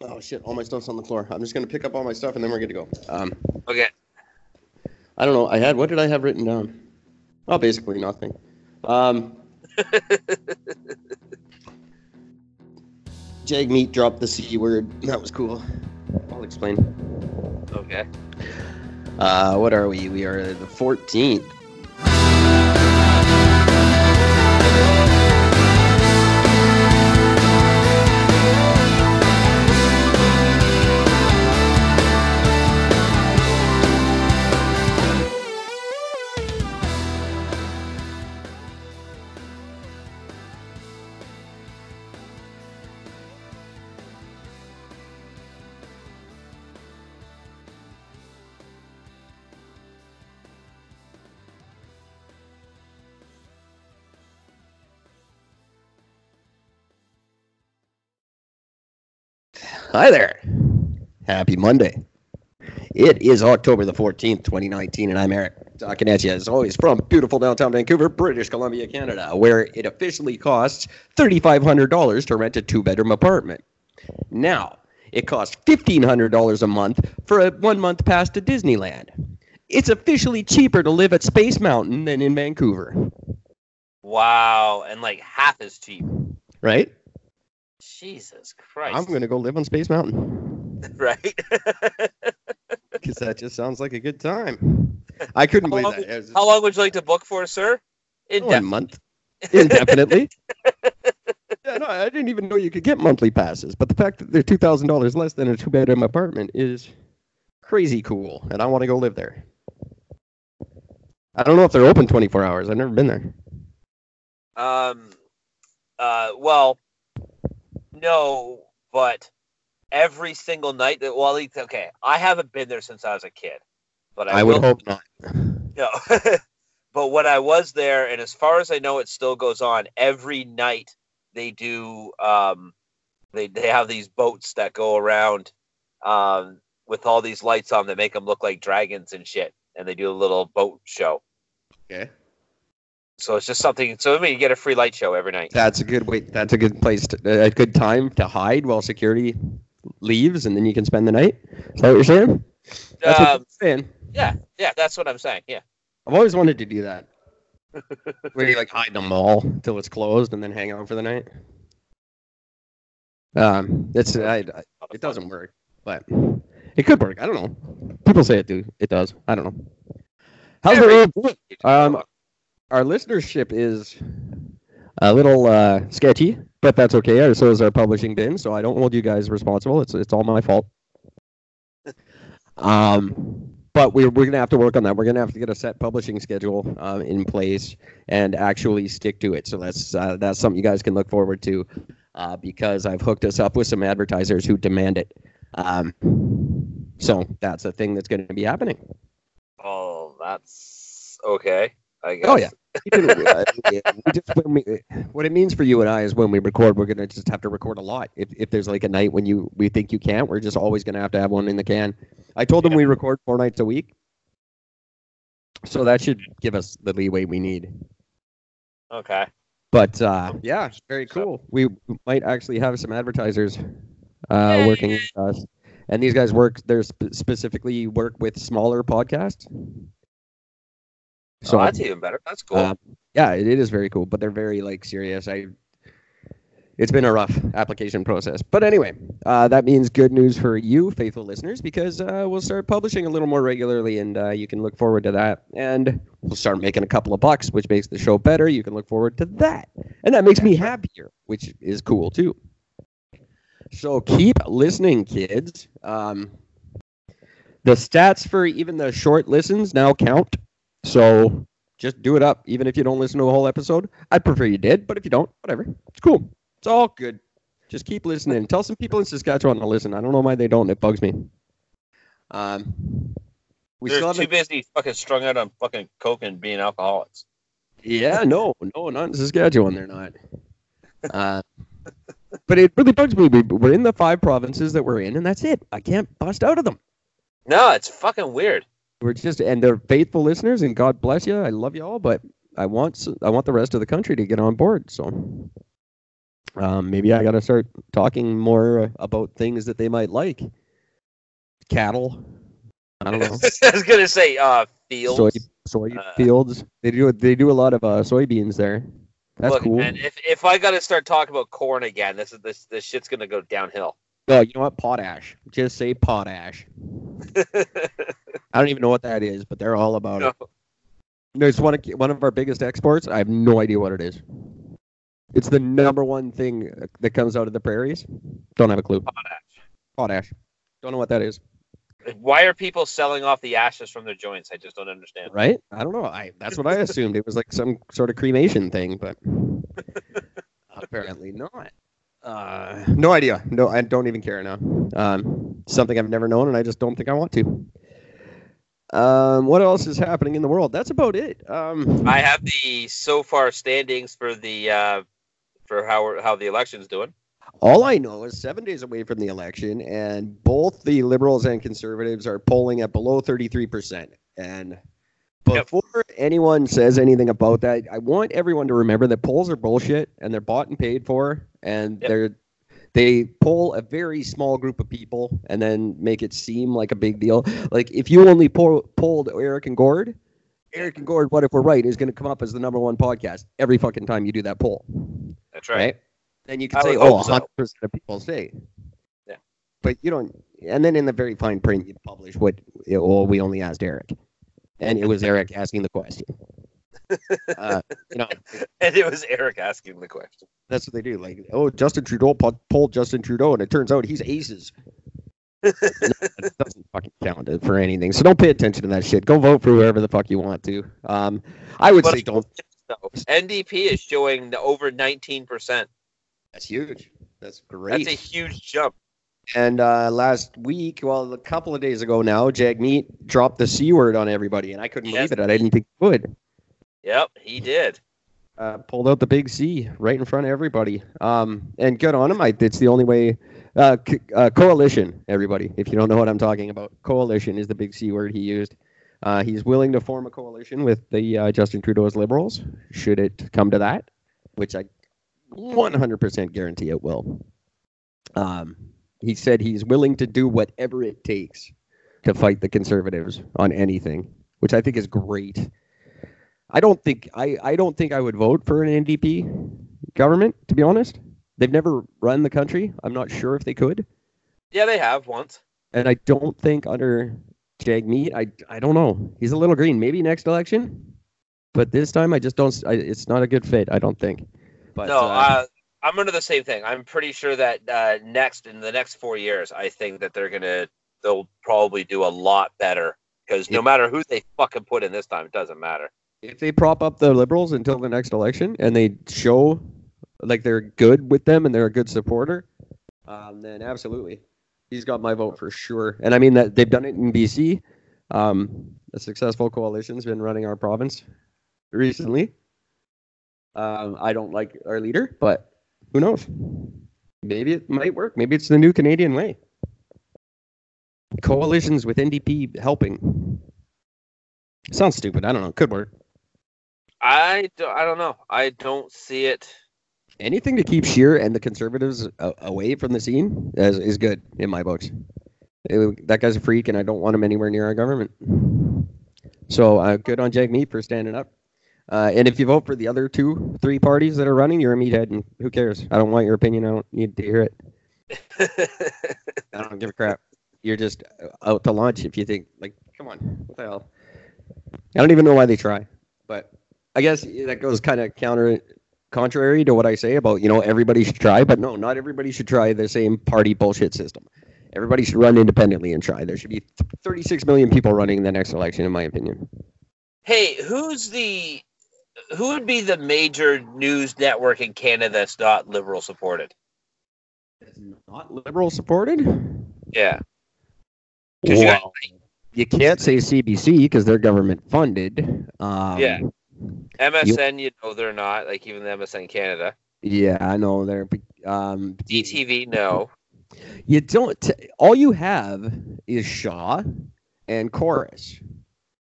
Oh shit! All my stuff's on the floor. I'm just gonna pick up all my stuff and then we're good to go. Um, Okay. I don't know. I had what did I have written down? Oh, basically nothing. Um, Jagmeet dropped the c word. That was cool. I'll explain. Okay. Uh, what are we? We are the 14th. Hi there. Happy Monday. It is October the 14th, 2019, and I'm Eric, talking at you as always from beautiful downtown Vancouver, British Columbia, Canada, where it officially costs $3,500 to rent a two bedroom apartment. Now, it costs $1,500 a month for a one month pass to Disneyland. It's officially cheaper to live at Space Mountain than in Vancouver, Wow, and like half as cheap. right? Jesus Christ. I'm going to go live on Space Mountain. right. Because that just sounds like a good time. I couldn't How believe long- that. Was How long would you like to book for, sir? oh, a month. Indefinitely. yeah, no, I didn't even know you could get monthly passes. But the fact that they're two thousand dollars less than a two bedroom apartment is crazy cool, and I want to go live there. I don't know if they're open twenty four hours. I've never been there. Um. Uh. Well. No, but every single night that well, at least- okay, I haven't been there since I was a kid, but I, I, would will- hope not. No. but when I was there, and as far as I know, it still goes on. Every night they do. Um, they they have these boats that go around, um, with all these lights on that make them look like dragons and shit, and they do a little boat show. Okay. So it's just something. So I mean, you get a free light show every night. That's a good way. That's a good place. To, a good time to hide while security leaves, and then you can spend the night. Is that what you're saying? That's what Um, I'm saying. yeah, yeah, that's what I'm saying. Yeah. I've always wanted to do that. Where you like hide in the mall till it's closed and then hang out for the night. Um, it's I, I- it doesn't work, but it could work. I don't know. People say it do. It does. I don't know. How's Every- the road? Um, our listenership is a little uh, sketchy, but that's okay. So is our publishing bin, so I don't hold you guys responsible. It's it's all my fault. Um, but we're we're gonna have to work on that. We're gonna have to get a set publishing schedule um, in place and actually stick to it. So that's uh, that's something you guys can look forward to, uh, because I've hooked us up with some advertisers who demand it. Um, so that's a thing that's going to be happening. Oh, that's okay. I guess. Oh yeah. You can, uh, we just, when we, what it means for you and I is when we record, we're gonna just have to record a lot. If, if there's like a night when you we think you can't, we're just always gonna have to have one in the can. I told them Yeah. we record four nights a week, so that should give us the leeway we need. Okay. But uh, yeah, very cool. We might actually have some advertisers uh, working with us, and these guys work. They're sp- specifically work with smaller podcasts. So oh, that's even better. That's cool. Um, yeah, it, it is very cool, but they're very like serious. I. It's been a rough application process, but anyway, uh, that means good news for you, faithful listeners, because uh, we'll start publishing a little more regularly, and uh, you can look forward to that. And we'll start making a couple of bucks, which makes the show better. You can look forward to that, and that makes me happier, which is cool too. So keep listening, kids. Um, the stats for even the short listens now count. So just do it up, even if you don't listen to a whole episode. I'd prefer you did, but if you don't, whatever. It's cool. It's all good. Just keep listening. Tell some people in Saskatchewan to listen. I don't know why they don't. It bugs me. Um, we They're still too busy fucking strung out on fucking coke and being alcoholics. Yeah, no, no, not in Saskatchewan. They're not. Uh, but it really bugs me. We're in the five provinces that we're in, and that's it. I can't bust out of them. No, it's fucking weird. We're just, and they're faithful listeners, and God bless you. I love you all, but I want, I want the rest of the country to get on board. So Um, maybe I got to start talking more about things that they might like. Cattle. I don't know. I was gonna say uh fields. soy soy Uh, fields. They do they do a lot of uh, soybeans there. That's Look, cool. man, if if I gotta start talking about corn again, this is this this shit's gonna go downhill. Oh, you know what? Potash. Just say potash. I don't even know what that is, but they're all about it. No. No, it's one of one of our biggest exports. I have no idea what it is. It's the number one thing that comes out of the prairies. Don't have a clue. Potash. Potash. Don't know what that is. Why are people selling off the ashes from their joints? I just don't understand. Right? I don't know. I that's what I assumed. It was like some sort of cremation thing, but apparently not. Uh, no idea. No, I don't even care now. Um, something I've never known, and I just don't think I want to. Um, what else is happening in the world? That's about it. Um, I have the so far standings for the uh for how how the election's doing. all I know is seven days away from the election, and both the Liberals and Conservatives are polling at below 33%. And Yep. Before anyone says anything about that, I want everyone to remember that polls are bullshit and they're bought and paid for, and Yep. they're they poll a very small group of people and then make it seem like a big deal. Like if you only poll, polled Eric and Gord, Eric and Gord, what if we're right, is going to come up as the number one podcast every fucking time you do that poll That's right? right. Then you can I say, oh, hope 100% of people say. Yeah. But you don't, and then in the very fine print, you publish what, well, we only asked Eric. And it was Eric asking the question. Uh, you know, And it was Eric asking the question. that's what they do. Like, oh, Justin Trudeau polled Justin Trudeau, and it turns out he's aces. No, it doesn't fucking count for anything. So don't pay attention to that shit. Go vote for whoever the fuck you want to. Um, I would But- say don't. No. NDP is showing the over 19%. That's huge. That's great. That's a huge jump. And uh, last week, well, a couple of days ago now, Jagmeet dropped the C word on everybody, and I couldn't Yes. believe it. I didn't think he would. Yep, he did. Uh, pulled out the big C right in front of everybody. Um, and good on him. I, it's the only way. Uh, c- uh, coalition, everybody. If you don't know what I'm talking about, coalition is the big C word he used. Uh, he's willing to form a coalition with the uh, Justin Trudeau's Liberals, should it come to that, which I 100% guarantee it will. Um, he said he's willing to do whatever it takes to fight the conservatives on anything, which I think is great. I don't think I, I don't think I would vote for an NDP government, to be honest. They've never run the country. I'm not sure if they could. Yeah, they have once. And I don't think under Jagmeet, I I don't know. He's a little green. Maybe next election, but this time I just don't. I, it's not a good fit. I don't think. But no, uh, uh, I'm under the same thing. I'm pretty sure that uh, next in the next four years, I think that they're gonna they'll probably do a lot better because no matter who they fucking put in this time, it doesn't matter. if they prop up the liberals until the next election and they show like they're good with them and they're a good supporter, um, then absolutely, he's got my vote for sure. And I mean that they've done it in BC. Um, a successful coalition's been running our province recently. Um, I don't like our leader, but who knows? Maybe it might work. Maybe it's the new Canadian way. Coalitions with NDP helping. Sounds stupid. I don't know. Could work. I don't, I don't know. I don't see it. anything to keep Scheer and the Conservatives a- away from the scene is, is good in my books. It- that guy's a freak, and I don't want him anywhere near our government. So uh, good on Jagmeet for standing up. Uh, and if you vote for the other two, three parties that are running, you're a meathead, and who cares? I don't want your opinion. I don't need to hear it. I don't give a crap. You're just out to lunch if you think like, come on, what the hell? I don't even know why they try, but I guess that goes kind of counter contrary to what I say about you know everybody should try, but no, not everybody should try the same party bullshit system. Everybody should run independently and try. There should be 36 million people running in the next election, in my opinion. hey, who's the who would be the major news network in Canada that's not liberal supported? It's not liberal supported. Yeah. 'Cause you got- you can't say CBC because they're government funded. Um, Yeah. MSN, you know they're not, like even the MSN Canada. Yeah, I know they're. Um, DTV, no. You don't. T- all you have is Shaw and Corus.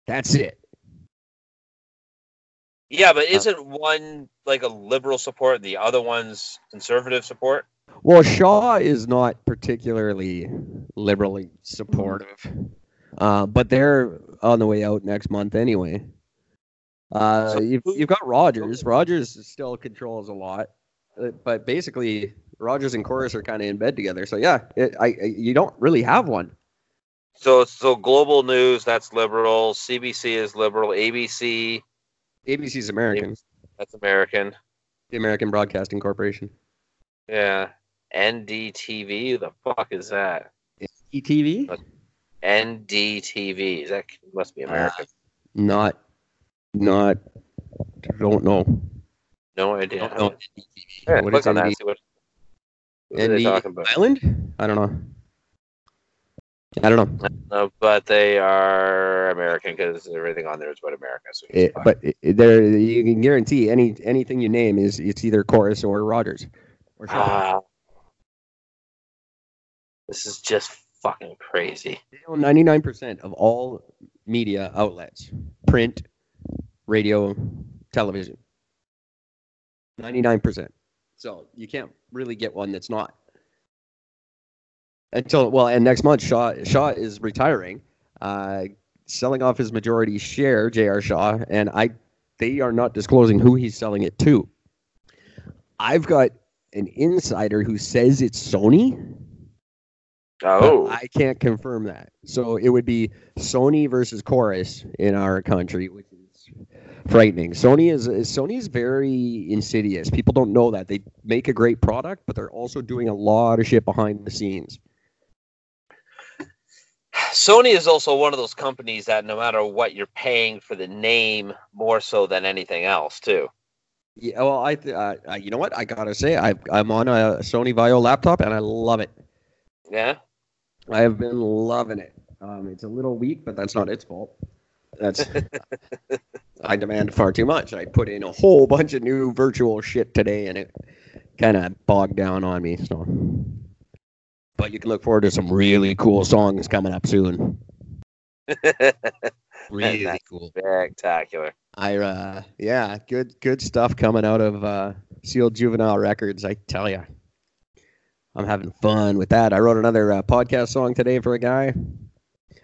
That's it. Yeah, but isn't one like a liberal support, the other one's conservative support? Well, Shaw is not particularly liberally supportive, uh, but they're on the way out next month anyway. Uh, So you've, you've got Rogers. Rogers still controls a lot, uh, but basically Rogers and Corus are kind of in bed together. So yeah, it, I, I you don't really have one. So so global news that's liberal, CBC is liberal, ABC ABC's American, that's American. the American Broadcasting Corporation. Yeah. NDTV, the fuck is that? ETV, NDTV. That must be ah, American. not, not, don't know. no idea. Don't know. Yeah, What is on that what are they talking about. Island? I don't know. I don't know. Uh, but they are American because everything on there is about America. So It, but it, it- there, you can guarantee any anything you name is it's either Corus or Rogers. Or. Ah. this is just fucking crazy. Ninety-nine percent of all media outlets, print, radio, television. Ninety-nine percent. So you can't really get one that's not. Until well, and next month Shaw Shaw is retiring, uh, selling off his majority share, J.R. Shaw, and I they are not disclosing who he's selling it to. I've got an insider who says it's Sony. Oh, I can't confirm that. So it would be Sony versus Corus in our country, which is frightening. Sony is is- Sony is very insidious. People don't know that they make a great product, but they're also doing a lot of shit behind the scenes. Sony is also one of those companies that no matter what you're paying for the name more so than anything else too. Yeah, well, I th- uh, you know what I gotta say, I I'm on a Sony VAIO laptop and I love it. Yeah. I have been loving it. Um, it's a little weak, but that's not its fault. That's I demand far too much. I put in a whole bunch of new virtual shit today, and it kind of bogged down on me. So, but you can look forward to some really cool songs coming up soon. Really Nice. cool. Spectacular. I uh, yeah, good good stuff coming out of uh, Sealed Juvenile Records. I tell you, I'm having fun with that. I wrote another uh, podcast song today for a guy.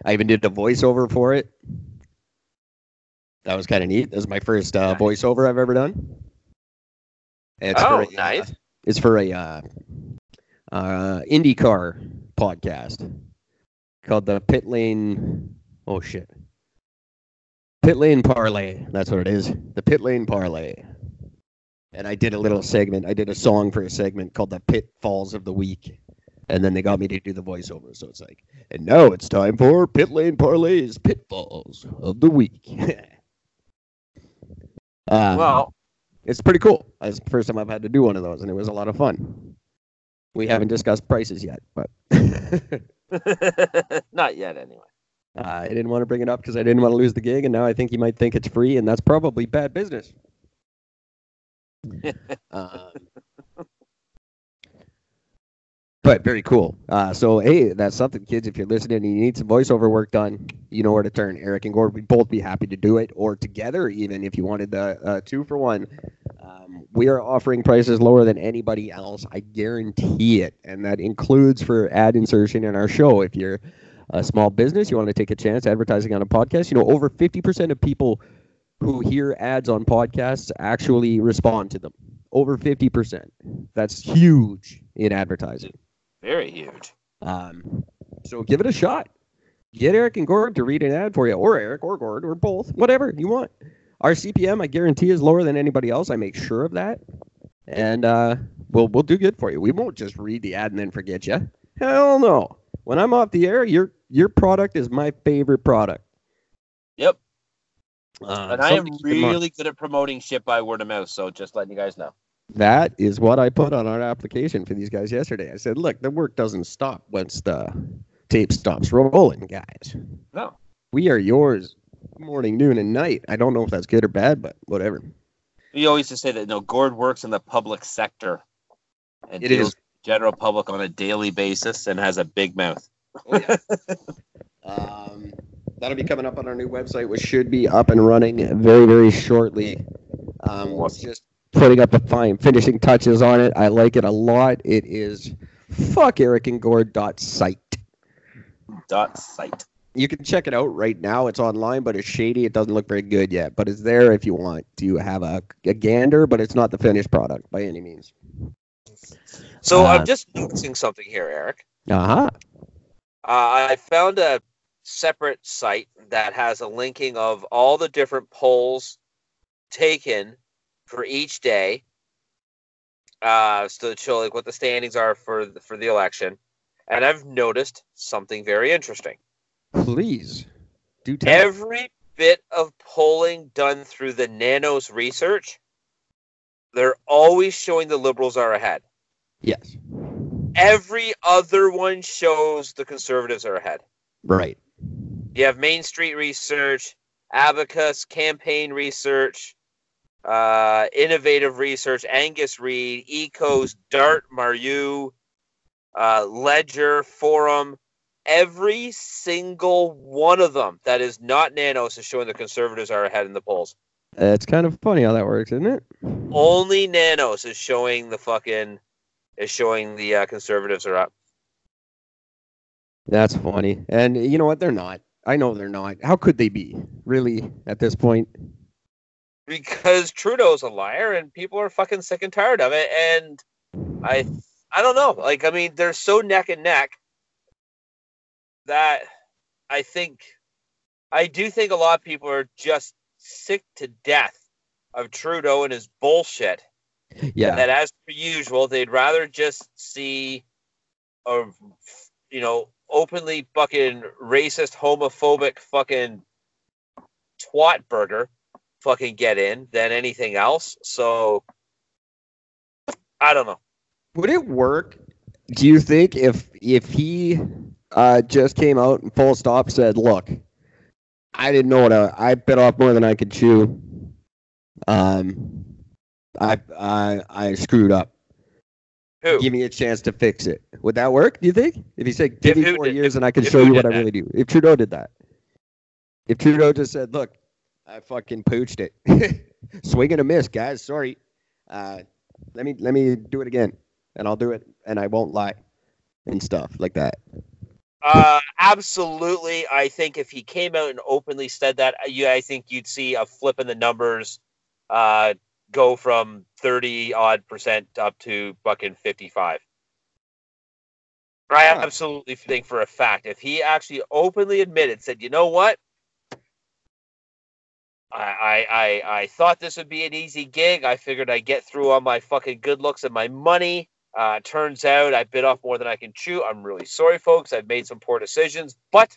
I even did the voiceover for it. That was kind of neat. That was my first uh, Nice. voiceover I've ever done. It's Oh, for a, nice. Uh, it's for a uh, IndyCar podcast called the Pit Lane. Oh shit. Pit Lane Parlay. That's what it is. The Pit Lane Parlay. And I did a little segment. I did a song for a segment called the Pitfalls of the Week. And then they got me to do the voiceover. So it's like, and now it's time for Pit Lane Parlay's Pitfalls of the Week. uh, Well, it's pretty cool. It's the first time I've had to do one of those, and it was a lot of fun. We haven't discussed prices yet, but not yet anyway. Uh, I didn't want to bring it up because I didn't want to lose the gig, and now I think you might think it's free, and that's probably bad business. um, but very cool. Uh, so hey, that's something, kids. If you're listening and you need some voiceover work done, you know where to turn. Eric and Gord would both be happy to do it, or together even if you wanted the uh, two for one. Um, we are offering prices lower than anybody else. I guarantee it, and that includes for ad insertion in our show. If you're a small business, you want to take a chance advertising on a podcast. You know, over 50% of people who hear ads on podcasts actually respond to them. Over 50%. That's huge in advertising. Very huge. Um, so give it a shot. Get Eric and Gord to read an ad for you, or Eric or Gord, or both, whatever you want. Our CPM, I guarantee, is lower than anybody else. I make sure of that, and uh, we'll we'll do good for you. We won't just read the ad and then forget you. Hell no. When I'm off the air, your your product is my favorite product. Yep. Uh, and I am something to keep in mind. really good at promoting shit by word of mouth. So just letting you guys know. That is what I put on our application for these guys yesterday. I said, look, the work doesn't stop once the tape stops rolling, guys. No. We are yours morning, noon, and night. I don't know if that's good or bad, but whatever. We always just say that no, Gord works in the public sector. And It is. general public on a daily basis and has a big mouth. Um, that'll be coming up on our new website, which should be up and running very, very shortly. Um, just putting up the fine finishing touches on it. I like it a lot. It is fuck Eric and fuckerickandgord.site. Dot site. dot site. You can check it out right now. It's online, but it's shady. It doesn't look very good yet, but it's there if you want to have a, a gander, but it's not the finished product by any means. So Uh, I'm just noticing something here, Eric. Uh-huh. Uh, I found a separate site that has a linking of all the different polls taken for each day. Uh, so to show like what the standings are for the, for the election, and I've noticed something very interesting. Please do tell. Every bit of polling done through the Nanos research, they're always showing the liberals are ahead. yes. Every other one shows the conservatives are ahead. Right. You have Main Street Research, Abacus, Campaign Research, uh, Innovative Research, Angus Reid, EKOS, Dart, Maru, uh, Léger, Forum. Every single one of them that is not Nanos is showing the conservatives are ahead in the polls. It's kind of funny how that works, isn't it? Only Nanos is showing the fucking is showing the uh, conservatives are up. That's funny. And you know what? They're not. I know they're not. How could they be? Really, at this point? Because Trudeau's a liar and people are fucking sick and tired of it. And I, I don't know. Like, I mean, they're so neck and neck that I think, I do think a lot of people are just sick to death of Trudeau and his bullshit. Yeah. That, as per usual, they'd rather just see a, you know, openly fucking racist, homophobic, fucking twat burger fucking get in than anything else. So I don't know. Would it work? Do you think if if he uh, just came out and full stop said, "Look, I didn't know what I, I bit off more than I could chew. Um, I I I screwed up. Who? Give me a chance to fix it." Would that work? Do you think? If he said, "Give If me four did- years if- and I can show you what did I that? really do," if Trudeau did that, if Trudeau just said, "Look, I fucking pooched it, swing and a miss, guys. Sorry. Uh, let me let me do it again, and I'll do it, and I won't lie, and stuff like that." Uh, absolutely. I think if he came out and openly said that, uh, yeah, I think you'd see a flip in the numbers, uh, go from thirty odd percent up to fucking fifty five. I absolutely think for a fact if he actually openly admitted, said, you know what, I, I, I, thought this would be an easy gig. I figured I'd get through on my fucking good looks and my money. Uh, turns out I bit off more than I can chew. I'm really sorry, folks. I've made some poor decisions, but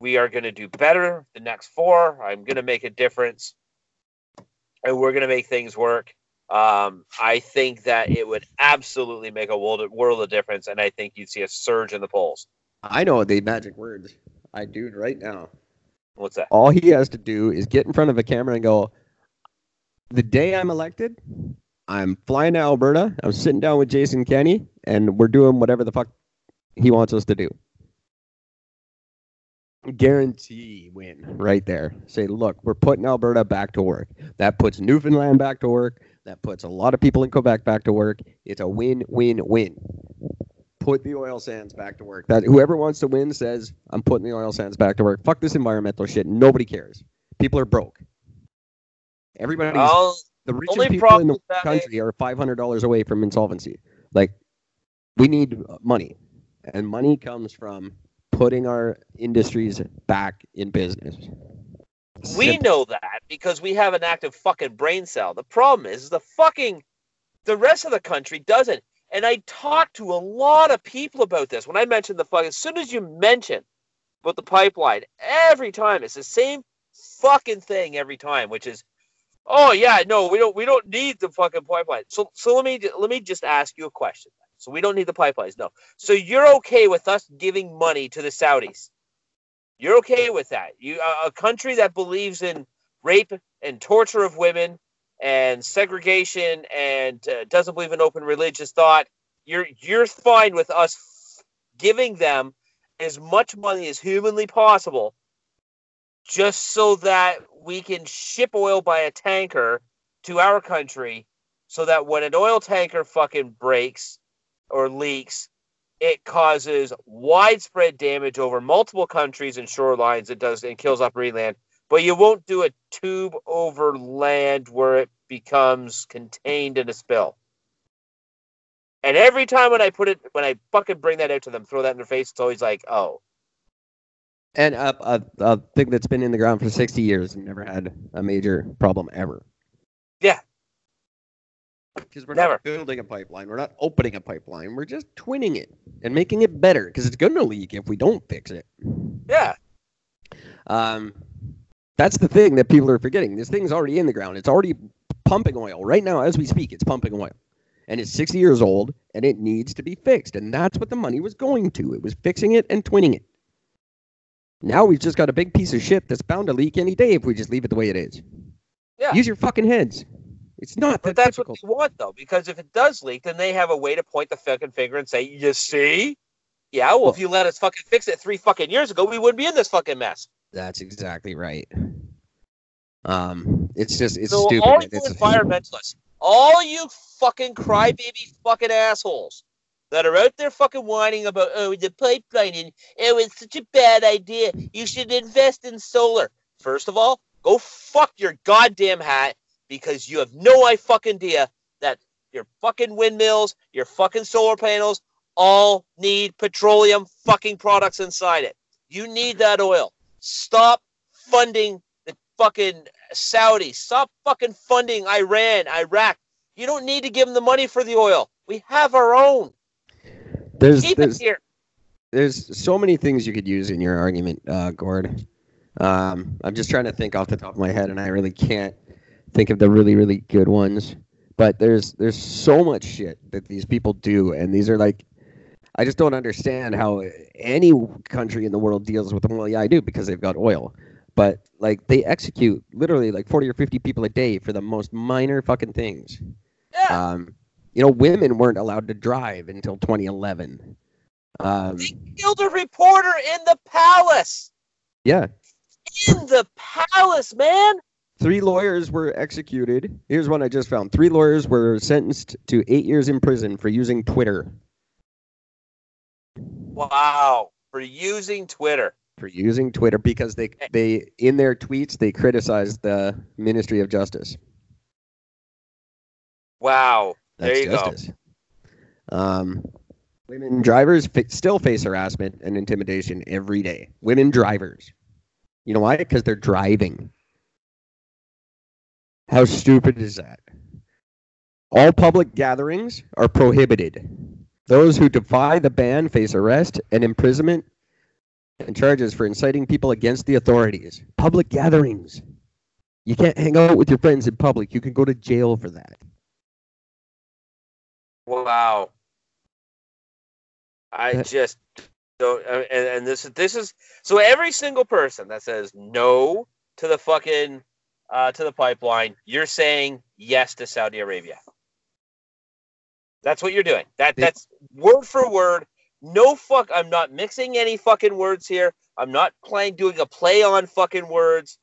we are going to do better the next four. I'm going to make a difference, and we're going to make things work. Um, I think that it would absolutely make a world, world of difference, and I think you'd see a surge in the polls. I know the magic words. I do right now. What's that? All he has to do is get in front of a camera and go, "The day I'm elected, I'm flying to Alberta. I'm sitting down with Jason Kenney, and we're doing whatever the fuck he wants us to do." Guarantee win right there. Say, look, we're putting Alberta back to work. That puts Newfoundland back to work. That puts a lot of people in Quebec back to work. It's a win, win, win. Put the oil sands back to work. That whoever wants to win says, I'm putting the oil sands back to work. Fuck this environmental shit. Nobody cares. People are broke. Everybody. The richest people in the country are five hundred dollars away from insolvency. Like, we need uh, money, and money comes from putting our industries back in business. We Simple. know that because we have an active fucking brain cell. The problem is the fucking the rest of the country doesn't. And I talked to a lot of people about this. When I mentioned the fuck, as soon as you mention about the pipeline, every time it's the same fucking thing every time, which is, oh yeah, no, we don't we don't need the fucking pipeline. So so let me let me just ask you a question. So we don't need the pipelines, no. So you're okay with us giving money to the Saudis? You're okay with that? You a a country that believes in rape and torture of women and segregation and uh, doesn't believe in open religious thought. You're you're fine with us giving them as much money as humanly possible, just so that we can ship oil by a tanker to our country so that when an oil tanker fucking breaks or leaks, it causes widespread damage over multiple countries and shorelines. It does and kills off marine land, but you won't do a tube over land where it becomes contained in a spill. And every time when I put it, when I fucking bring that out to them, throw that in their face, it's always like, oh, And a, a, a thing that's been in the ground for 60 years and never had a major problem ever. Yeah. Because we're Never. not building a pipeline. We're not opening a pipeline. We're just twinning it and making it better because it's going to leak if we don't fix it. yeah, Um, that's the thing that people are forgetting. This thing's already in the ground. It's already pumping oil. Right now, as we speak, it's pumping oil. And it's 60 years old and it needs to be fixed. And that's what the money was going to. It was fixing it and twinning it. Now we've just got a big piece of shit that's bound to leak any day if we just leave it the way it is. Yeah. Use your fucking heads. It's not but that that's difficult. what they want though, because if it does leak, then they have a way to point the fucking finger and say, "You see." Yeah, well, if you let us fucking fix it three fucking years ago, we wouldn't be in this fucking mess. That's exactly right. Um, it's just it's so stupid. all you It's- environmentalists, all you fucking crybaby fucking assholes that are out there fucking whining about oh the pipeline and oh it's such a bad idea. You should invest in solar. First of all, go fuck your goddamn hat because you have no I fucking idea that your fucking windmills, your fucking solar panels all need petroleum fucking products inside it. You need that oil. Stop funding the fucking Saudi. Stop fucking funding Iran, Iraq. You don't need to give them the money for the oil. We have our own. there's Keep there's it here. there's so many things you could use in your argument, uh, Gord. Um, I'm just trying to think off the top of my head, and I really can't think of the really really good ones. But there's there's so much shit that these people do, and these are like, I just don't understand how any country in the world deals with them. Well, yeah, I do because they've got oil, but like they execute literally like 40 or 50 people a day for the most minor fucking things. Yeah. Um, you know, women weren't allowed to drive until 2011. Um, they killed a reporter in the palace. yeah, In the palace, man. three lawyers were executed. Here's one I just found. Three lawyers were sentenced to eight years in prison for using Twitter. Wow. For using Twitter. For using Twitter because they they in their tweets they criticized the Ministry of Justice. Wow. That's There you go. Um, women drivers fa- still face harassment and intimidation every day. Women drivers. You know why? Because they're driving. How stupid is that? All public gatherings are prohibited. Those who defy the ban face arrest and imprisonment and charges for inciting people against the authorities. Public gatherings. You can't hang out with your friends in public. You can go to jail for that. Wow. I just don't. uh, And, and this is this is so every single person that says no to the fucking uh, to the pipeline, you're saying yes to Saudi Arabia. That's what you're doing. That that's word for word. No fuck. I'm not mixing any fucking words here. I'm not playing doing a play on fucking words.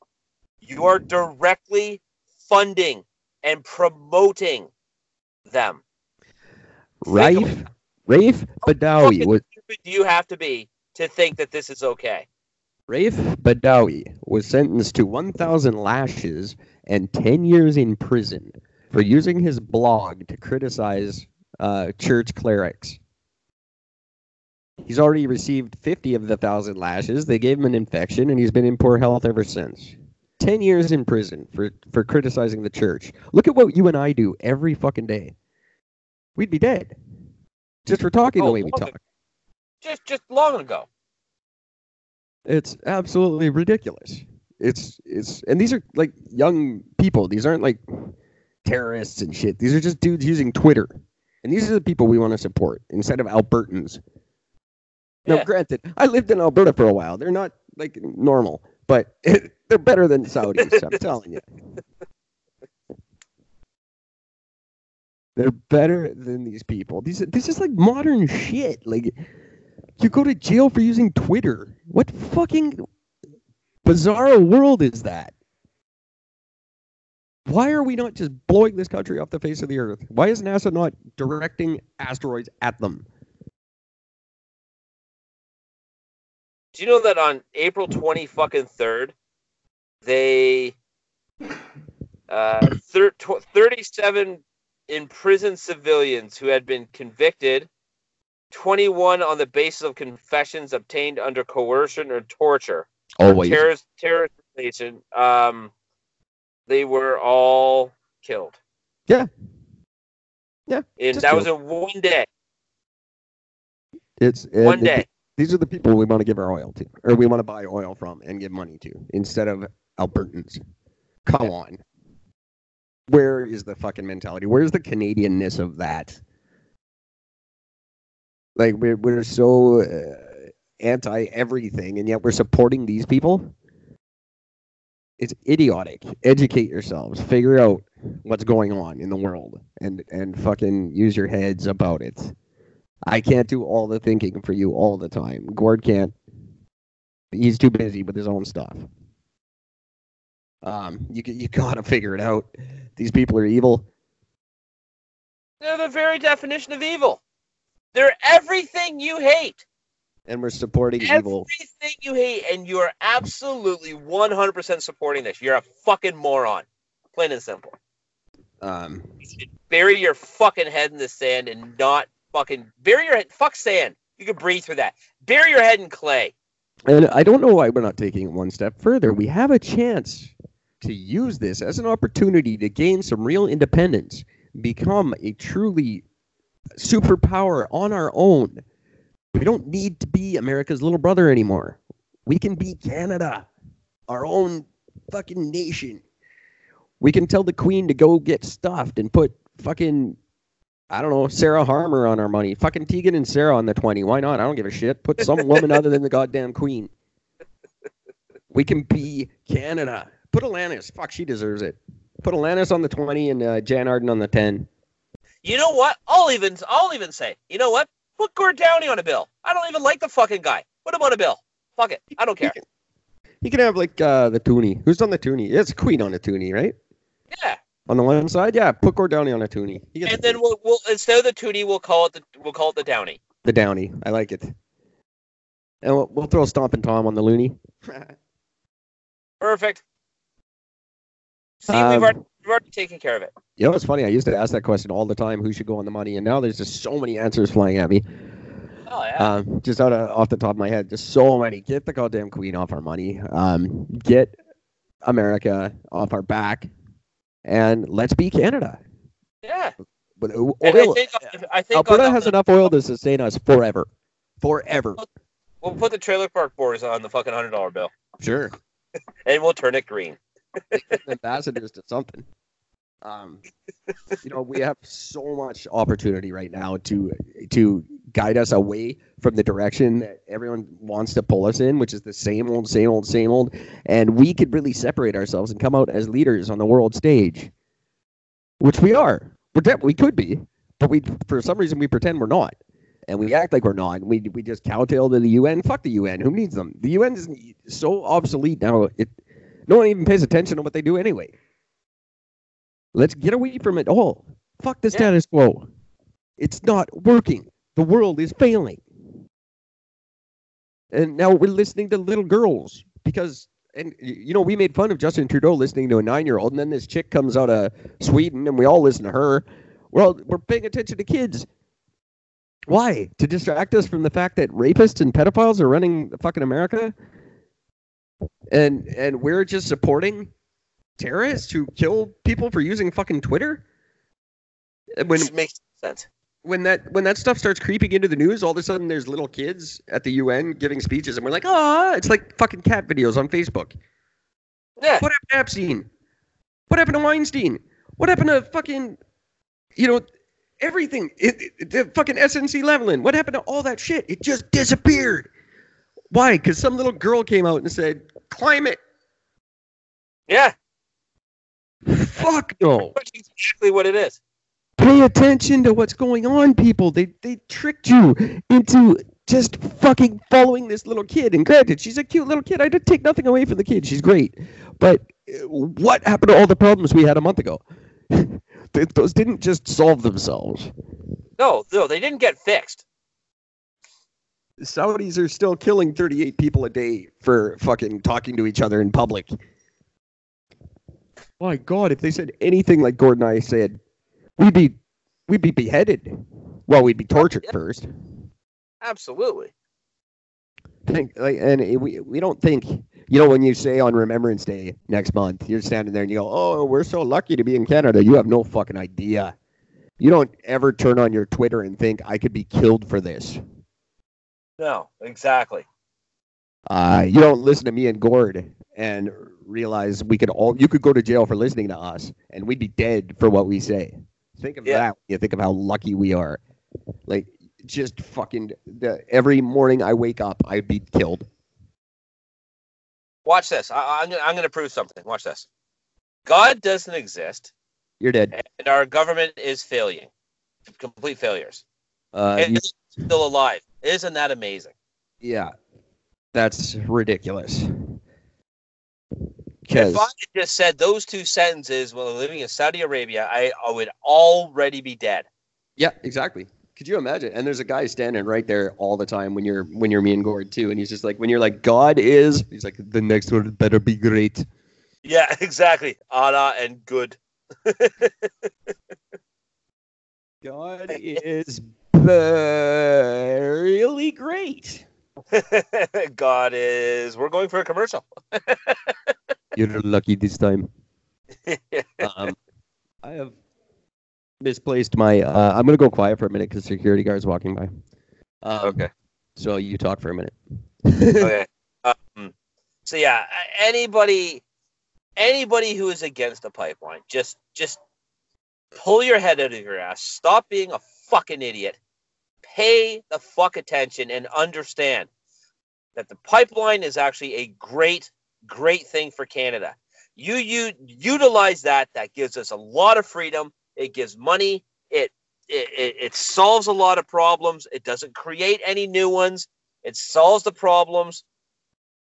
You are directly funding and promoting them. Raif Raif Badawi was stupid do you have to be to think that this is okay? Raif Badawi was sentenced to 1,000 lashes and 10 years in prison for using his blog to criticize uh, church clerics. He's already received 50 of the 1,000 lashes. They gave him an infection, and he's been in poor health ever since. 10 years in prison for, for criticizing the church. Look at what you and I do every fucking day. We'd be dead. Just for talking the Oh, way we talk. ago. Just just long ago. It's absolutely ridiculous. It's it's and these are like young people. These aren't like terrorists and shit. These are just dudes using Twitter. And these are the people we want to support instead of Albertans. Now, Yeah. granted, I lived in Alberta for a while. They're not like normal, but they're better than Saudis. I'm telling you. They're better than these people. These this is like modern shit. Like you go to jail for using Twitter. What fucking bizarre world is that? Why are we not just blowing this country off the face of the earth? Why is NASA not directing asteroids at them? Do you know that on April twenty fucking third, they uh, thir- tw- thirty-seven imprisoned civilians who had been convicted, twenty-one on the basis of confessions obtained under coercion or torture, Always. terrorist terrorist relation. Um, they were all killed. Yeah. Yeah, and that was killed. in one day. It's One day. These are the people we want to give our oil to, or we want to buy oil from and give money to, instead of Albertans. Come on. Where is the fucking mentality? Where's the Canadianness of that? Like we're we're so uh, anti everything, and yet we're supporting these people. It's idiotic. Educate yourselves. Figure out what's going on in the world, and and fucking use your heads about it. I can't do all the thinking for you all the time. Gord can't. He's too busy with his own stuff. Um, you you gotta figure it out. These people are evil. They're the very definition of evil. They're everything you hate. And we're supporting evil. Everything you hate, and you are absolutely 100% supporting this. You're a fucking moron. Plain and simple. Um, Bury your fucking head in the sand and not fucking bury your head. Fuck sand. You can breathe through that. Bury your head in clay. and I don't know why we're not taking it one step further. We have a chance to use this as an opportunity to gain some real independence, become a truly superpower on our own. We don't need to be America's little brother anymore. We can be Canada, our own fucking nation. We can tell the Queen to go get stuffed and put fucking, I don't know, Sarah Harmer on our money. Fucking Tegan and Sara on the 20. Why not? I don't give a shit. Put some woman other than the goddamn Queen. We can be Canada. Put Alanis. Fuck, she deserves it. Put Alanis on the 20 and uh, Jann Arden on the 10. You know what? I'll even I'll even say. You know what? Put Gord Downie on a bill. I don't even like the fucking guy. Put him on a bill. Fuck it. I don't care. He can have like uh, the Toonie. Who's on the Toonie? It's Queen on the Toonie, right? Yeah. On the one side, yeah. Put Gord Downie on a Toonie. And then we'll, we'll instead of the Toonie, we'll call it the we'll call it the Downie. the Downie. I like it. And we'll, we'll throw Stompin' Tom on the Loonie. Perfect. See, Um, we've already we've already taken care of it. You know, it's funny. I used to ask that question all the time: Who should go on the money? And now there's just so many answers flying at me. Oh yeah. Um, just out of off the top of my head, just so many. Get the goddamn queen off our money. Um, get America off our back, and let's be Canada. yeah. But uh, And I oil, think I think Alberta on the- has enough oil to sustain us forever, forever. We'll put the trailer park boys on the fucking hundred dollar bill, Sure, and we'll turn it green. Ambassadors to something. Um, you know, we have so much opportunity right now to to guide us away from the direction that everyone wants to pull us in, which is the same old, same old, same old. And we could really separate ourselves and come out as leaders on the world stage, which we are. We're we could be, but we for some reason we pretend we're not, and we act like we're not. We we just kowtow to the UN. Fuck the UN. Who needs them? The UN is so obsolete now. It no one even pays attention to what they do anyway. Let's get away from it all. Fuck the Yeah. status quo. It's not working. The world is failing. And now we're listening to little girls because, and you know, we made fun of Justin Trudeau listening to a nine-year-old, and then this chick comes out of Sweden, and we all listen to her. We're we're paying attention to kids. Why? To distract us from the fact that rapists and pedophiles are running fucking America, and and we're just supporting terrorists who kill people for using fucking Twitter. When Which makes sense. when that when that stuff starts creeping into the news, all of a sudden there's little kids at the UN giving speeches, and we're like, ah, it's like fucking cat videos on Facebook. Yeah. What happened to Epstein? What happened to Weinstein? What happened to fucking, you know, everything? It, it, the fucking SNC Lavalin. What happened to all that shit? It just disappeared. Why? Because some little girl came out and said, climate. Yeah. Fuck no. That's exactly what it is. Pay attention to what's going on, people. They they tricked you into just fucking following this little kid. And granted, she's a cute little kid. I did take nothing away from the kid. She's great. But uh, what happened to all the problems we had a month ago? Those didn't just solve themselves. No, no, they didn't get fixed. Saudis are still killing 38 people a day for fucking talking to each other in public. My God, if they said anything like Gordon and I said, we'd be we'd be beheaded. Well, we'd be tortured yeah. first. Absolutely. Think like, and we we don't think you know when you say on Remembrance Day next month, you're standing there and you go, "Oh, we're so lucky to be in Canada." You have no fucking idea. You don't ever turn on your Twitter and think I could be killed for this. No, exactly. Uh, you don't listen to me and Gord and realize we could all you could go to jail for listening to us and we'd be dead for what we say. Think of Yeah. that. You think of how lucky we are. Like just fucking the, every morning I wake up, I'd be killed. Watch this. I, I'm, gonna, I'm going to prove something. Watch this. God doesn't exist, You're dead. and our government is failing, complete failures. Uh, and you- still alive. Isn't that amazing? yeah, that's ridiculous. If I had just said those two sentences while living in Saudi Arabia, I, I would already be dead. yeah, exactly. Could you imagine? And there's a guy standing right there all the time when you're when you're me and Gord too, and he's just like, when you're like, God is, he's like, the next one better be great. Yeah, exactly. Allah and good. God is really great. God is. We're going for a commercial. You're lucky this time. Um, I have misplaced my. Uh, I'm gonna go quiet for a minute because security guard's walking by. Um, Okay. So you talk for a minute. okay. Um, so yeah, anybody, anybody who is against the pipeline, just just pull your head out of your ass. Stop being a fucking idiot. Pay the fuck attention and understand that the pipeline is actually a great, great thing for Canada. You you utilize that. That gives us a lot of freedom. It gives money. It it, it, solves a lot of problems. It doesn't create any new ones. It solves the problems.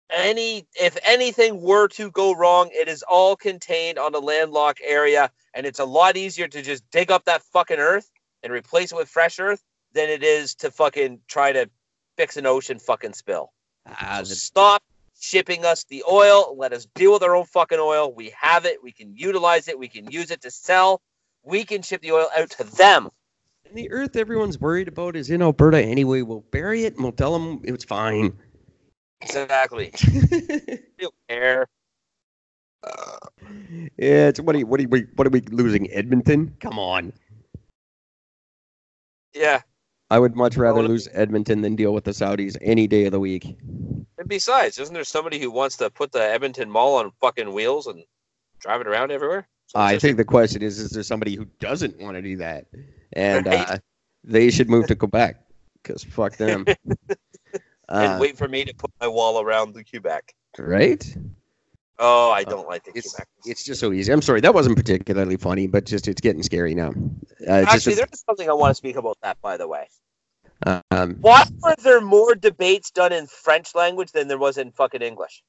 Any if anything were to go wrong, it is all contained on a landlocked area, and it's a lot easier to just dig up that fucking earth and replace it with fresh earth than it is to fucking try to fix an ocean fucking spill. Ah, So the- stop shipping us the oil. Let us deal with our own fucking oil. We have it. We can utilize it. We can use it to sell. We can ship the oil out to them. and the earth everyone's worried about is in Alberta anyway. We'll bury it and we'll tell them it's fine. Exactly. Don't care. yeah, it's what are you, what are we what are we losing? Edmonton? Come on. Yeah. I would much rather lose Edmonton than deal with the Saudis any day of the week. And besides, isn't there somebody who wants to put the Edmonton Mall on fucking wheels and drive it around everywhere? So I think the question is: Is there somebody who doesn't want to do that? And Right. uh, they should move to Quebec because fuck them. and Uh, wait for me to put my wall around the Quebec. right? Oh, I don't like the It's Quebec. it's just so easy. I'm sorry, that wasn't particularly funny, but just it's getting scary now. Uh, Actually, just, there's something I want to speak about that, by the way. um, Why were there more debates done in French language than there was in fucking English?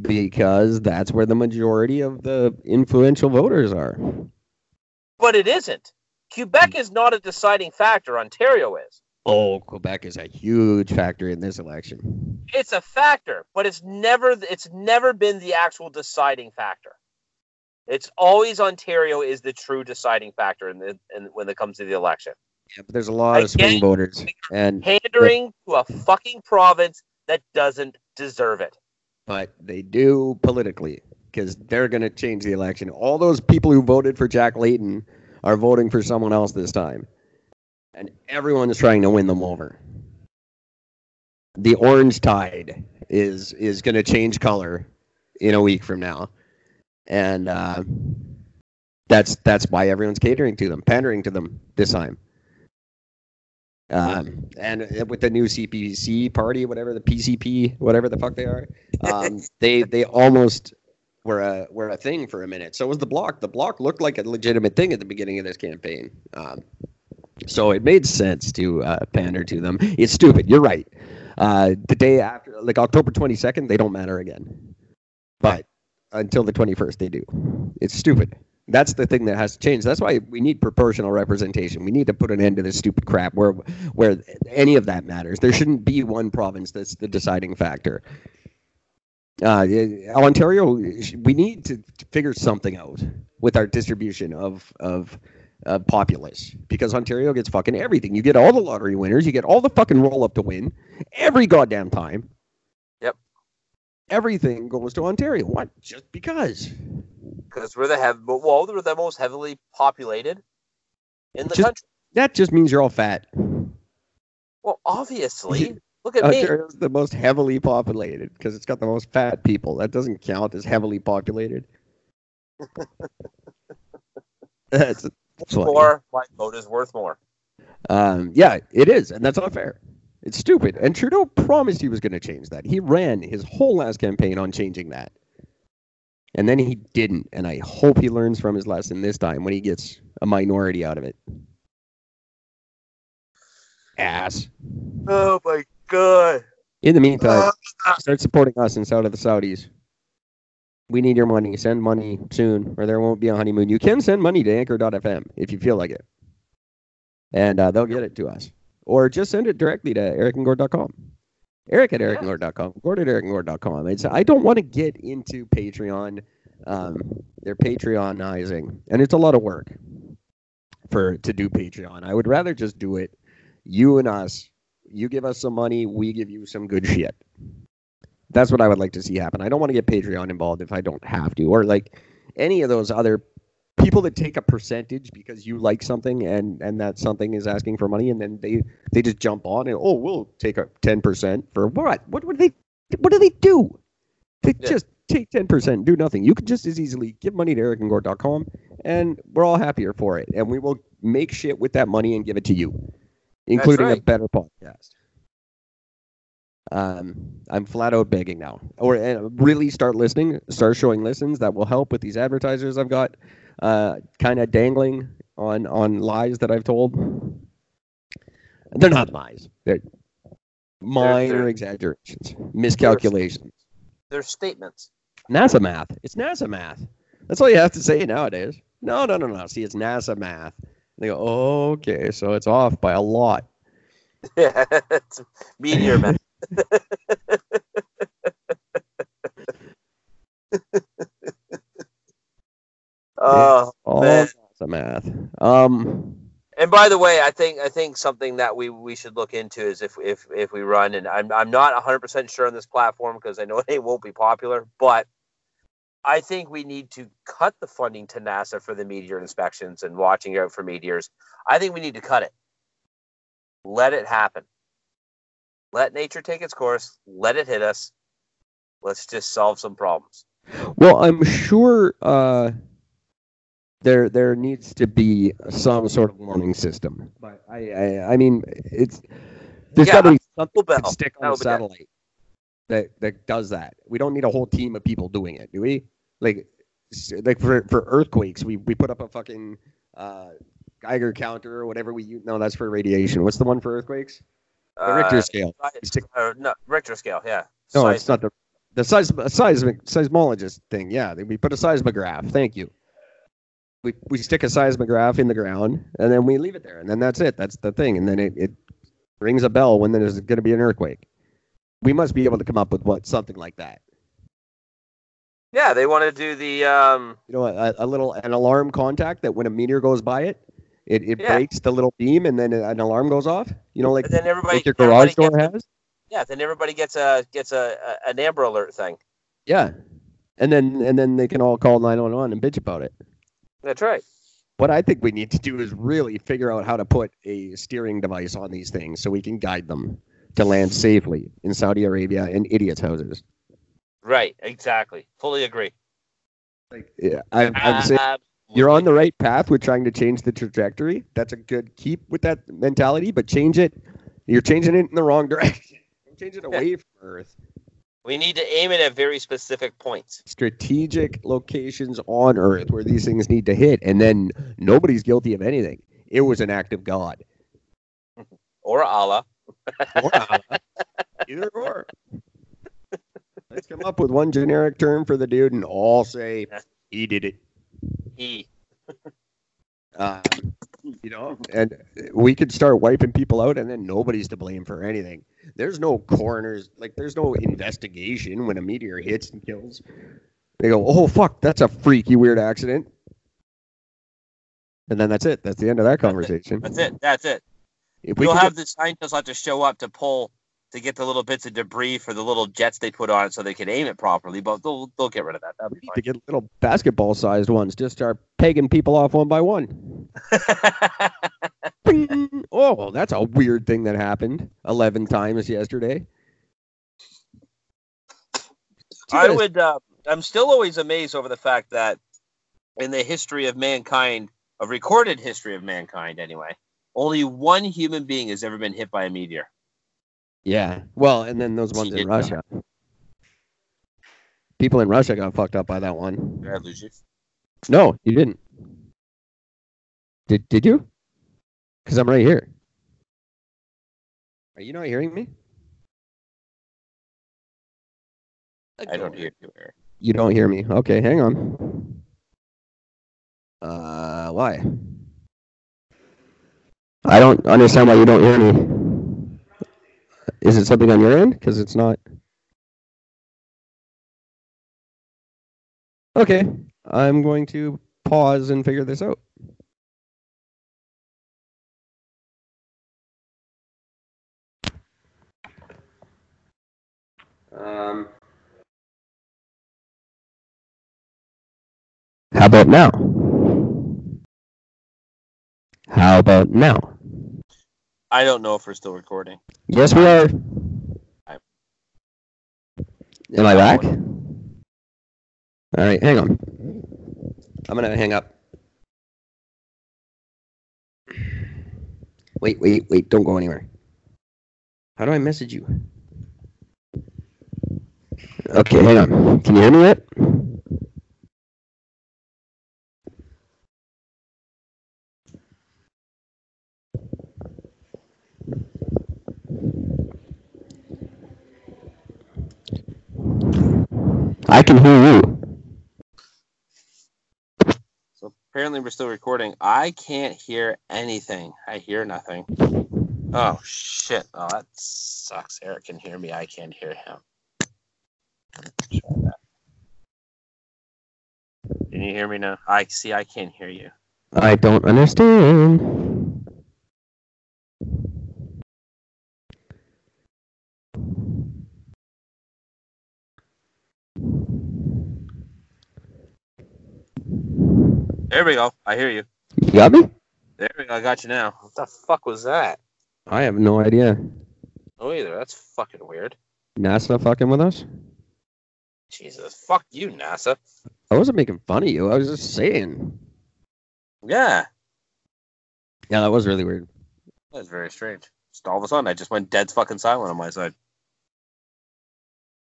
because that's where the majority of the influential voters are. But it isn't. Quebec is not a deciding factor. Ontario is. Oh, Quebec is a huge factor in this election. It's a factor, but it's never it's never been the actual deciding factor. It's always Ontario is the true deciding factor in the in, when it comes to the election. Yeah, but there's a lot of swing voters, and Pandering to a fucking province that doesn't deserve it. but they do politically because they're going to change the election. All those people who voted for Jack Layton are voting for someone else this time, and everyone is trying to win them over. The orange tide is is going to change color in a week from now, and uh, that's that's why everyone's catering to them, pandering to them this time. Um, and with the new CPC party, whatever the PCP, whatever the fuck they are, um, they they almost were a were a thing for a minute. So was the Bloc. The Bloc looked like a legitimate thing at the beginning of this campaign. Um, so it made sense to uh, pander to them. It's stupid. You're right. Uh, the day after, like October 22nd, they don't matter again. But until the 21st they do. It's stupid. That's the thing that has to change. That's why we need proportional representation. We need to put an end to this stupid crap where where any of that matters. There shouldn't be one province that's the deciding factor. Uh, Ontario, we need to figure something out with our distribution of of uh, populace because Ontario gets fucking everything. You get all the lottery winners, you get all the fucking roll up to win every goddamn time. Yep. Everything goes to Ontario. What? Just because? Because we're the hev- well, we're the most heavily populated in the Just- country. That just means you're all fat. Well, obviously. Look at Uh, me. Ontario's the most heavily populated because it's got the most fat people. That doesn't count as heavily populated. that's, funny. More, my vote is worth more. Um, yeah, it is, and that's unfair. It's stupid. And Trudeau promised he was going to change that. He ran his whole last campaign on changing that, and then he didn't. And I hope he learns from his lesson this time when he gets a minority out of it. Ass. Oh my god. In the meantime, start supporting us instead of the Saudis. We need your money. Send money soon, or there won't be a honeymoon. You can send money to anchor.fm if you feel like it. And uh, they'll get it to us. Or just send it directly to ericandgord.com. Eric at ericandgord.com. Gord at ericandgord.com. It's, I don't want to get into Patreon. Um, they're Patreonizing. And it's a lot of work for to do Patreon. I would rather just do it, you and us, you give us some money, we give you some good shit. That's what I would like to see happen. I don't want to get Patreon involved if I don't have to, or like any of those other people that take a percentage because you like something and and that something is asking for money, and then they they just jump on and oh we'll take a ten percent for what? What would they? What do they do? They Yeah. just take ten percent, do nothing. You could just as easily give money to ericandgord.com, and we're all happier for it, and we will make shit with that money and give it to you, including a better podcast. Um, I'm flat out begging now, or uh, really start listening, start showing listens. That will help with these advertisers I've got, uh, kind of dangling on on lies that I've told. They're not lies. They're minor they're- exaggerations, miscalculations. There's statements. NASA math. It's NASA math. That's all you have to say nowadays. No, no, no, no. See, it's NASA math. They go, oh, okay, so it's off by a lot. Yeah, it's meteor man. Oh, All man. NASA math. Um, and by the way, I think I think something that we, we should look into is if if if we run, and I'm I'm not 100 percent sure on this platform because I know it won't be popular, but I think we need to cut the funding to NASA for the meteor inspections and watching out for meteors. I think we need to cut it. Let it happen. Let nature take its course. Let it hit us. Let's just solve some problems. well, I'm sure uh, there there needs to be some sort of warning system. But I, I, I mean, it's there's Yeah, got to be something Little that stick on a satellite that that does that. We don't need a whole team of people doing it, do we? Like, like for for earthquakes, we we put up a fucking uh, Geiger counter or whatever we use. No, that's for radiation. What's the one for earthquakes? The Richter Uh, scale. Uh, no, Richter scale. Yeah. No, Size- it's not the the seis, seismic seismologist thing. Yeah, we put a seismograph. Thank you. We we stick a seismograph in the ground and then we leave it there, and then that's it. That's the thing, and then it, it rings a bell when there's going to be an earthquake. We must be able to come up with what something like that. Yeah, they want to do the um. You know, a, a little an alarm contact that when a meteor goes by it, it, it Yeah. breaks the little beam and then an alarm goes off. You know, like, And then everybody, like your garage door gets, has. Yeah, then everybody gets a gets a, a an Amber Alert thing. Yeah, and then and then they can all call nine one one and bitch about it. That's right. What I think we need to do is really figure out how to put a steering device on these things so we can guide them to land safely in Saudi Arabia and idiots' houses. Right. Exactly. Fully agree. Like, yeah, I, I'm uh, saying Absolutely. You're on the right path with trying to change the trajectory. That's a good keep with that mentality, but change it. You're changing it in the wrong direction. Change it away from Earth. We need to aim it at very specific points. Strategic locations on Earth where these things need to hit, and then nobody's guilty of anything. It was an act of God. Or Allah. Or Allah. Either or. Let's come up with one generic term for the dude and all say he did it. He. Uh, you know, and we could start wiping people out, and then nobody's to blame for anything. There's no coroners, like there's no investigation when a meteor hits and kills. They go, "Oh fuck, that's a freaky weird accident," and then that's it. That's the end of that conversation. That's it. That's it. If we You'll could have the scientists have to show up to pull to get the little bits of debris for the little jets they put on it so they can aim it properly, but they'll they'll get rid of that. That'll be need to get little basketball-sized ones, just start pegging people off one by one. fine. Bing! Oh, that's a weird thing that happened 11 times yesterday. I would. Uh, I'm still always amazed over the fact that in the history of mankind, a recorded history of mankind, anyway, only one human being has ever been hit by a meteor. Yeah. Well, and then those ones in. Russia. People in Russia got fucked up by that one. Did I lose you? No, you didn't. Did did you? Because I'm right here. Are you not hearing me? I don't hear you. Eric. You don't hear me. Okay, hang on. Uh, why? I don't understand why you don't hear me. Is it something on your end? Because it's not. Okay, I'm going to pause and figure this out. Um. How about now? How about now? I don't know if we're still recording. Yes, we are. Am I back? All right, hang on. I'm gonna hang up. Wait, wait, wait! Don't go anywhere. How do I message you? Okay, hang on. Can you hear me yet? I can hear you. So apparently we're still recording. I can't hear anything. I hear nothing. Oh shit! Oh, that sucks. Eric can hear me. I can't hear him. Can you hear me now? I see. I can't hear you. I don't understand. There we go. I hear you. You got me? There we go. I got you now. What the fuck was that? I have no idea. Oh, either. That's fucking weird. NASA fucking with us? Jesus. Fuck you, NASA. I wasn't making fun of you. I was just saying. Yeah. Yeah, that was really weird. That was very strange. Just all of a sudden, I just went dead fucking silent on my side.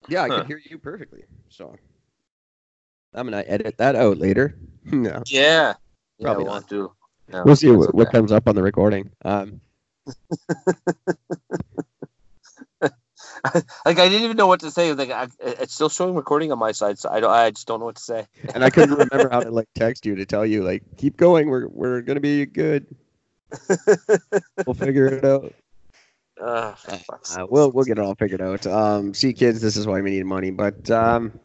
Yeah, I Huh. could hear you perfectly. So I'm gonna edit that out later. no, Yeah. Probably yeah, not. do. No, we'll see what, what comes up on the recording. Um, like I didn't even know what to say. Like I, it's still showing recording on my side, so I don't. I just don't know what to say. and I couldn't remember how to like text you to tell you like keep going. We're we're gonna be good. We'll figure it out. Uh, Uh, we'll we'll get it all figured out. Um, see, kids, this is why we need money. But um,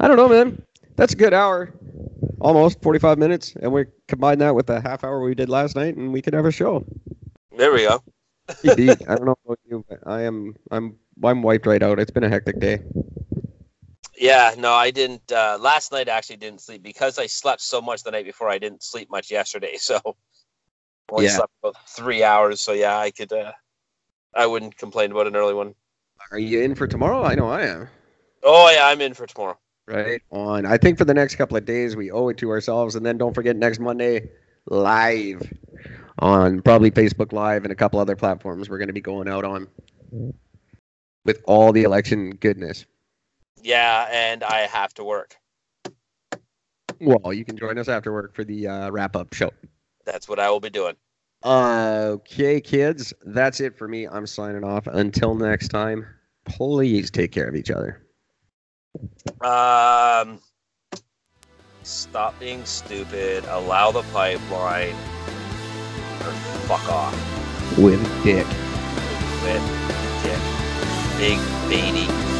I don't know, man. That's a good hour, almost 45 minutes, and we combine that with the half hour we did last night, and we could have a show. there we go. I don't know about you, but I am I'm I'm wiped right out. It's been a hectic day. Yeah, no, I didn't. Uh, last night, I actually didn't sleep because I slept so much the night before. I didn't sleep much yesterday, so only Yeah. slept about three hours. So yeah, I could. Uh, I wouldn't complain about an early one. Are you in for tomorrow? I know I am. Oh yeah, I'm in for tomorrow. Right on. I think for the next couple of days we owe it to ourselves, and then don't forget next Monday live on probably Facebook Live and a couple other platforms. We're going to be going out on with all the election goodness. Yeah, and I have to work. Well, you can join us after work for the uh, wrap up show. That's what I will be doing. Okay, kids, that's it for me. I'm signing off. Until next time, please take care of each other. Um, stop being stupid. Allow the pipeline. Or fuck off With dick. with dick. Big baby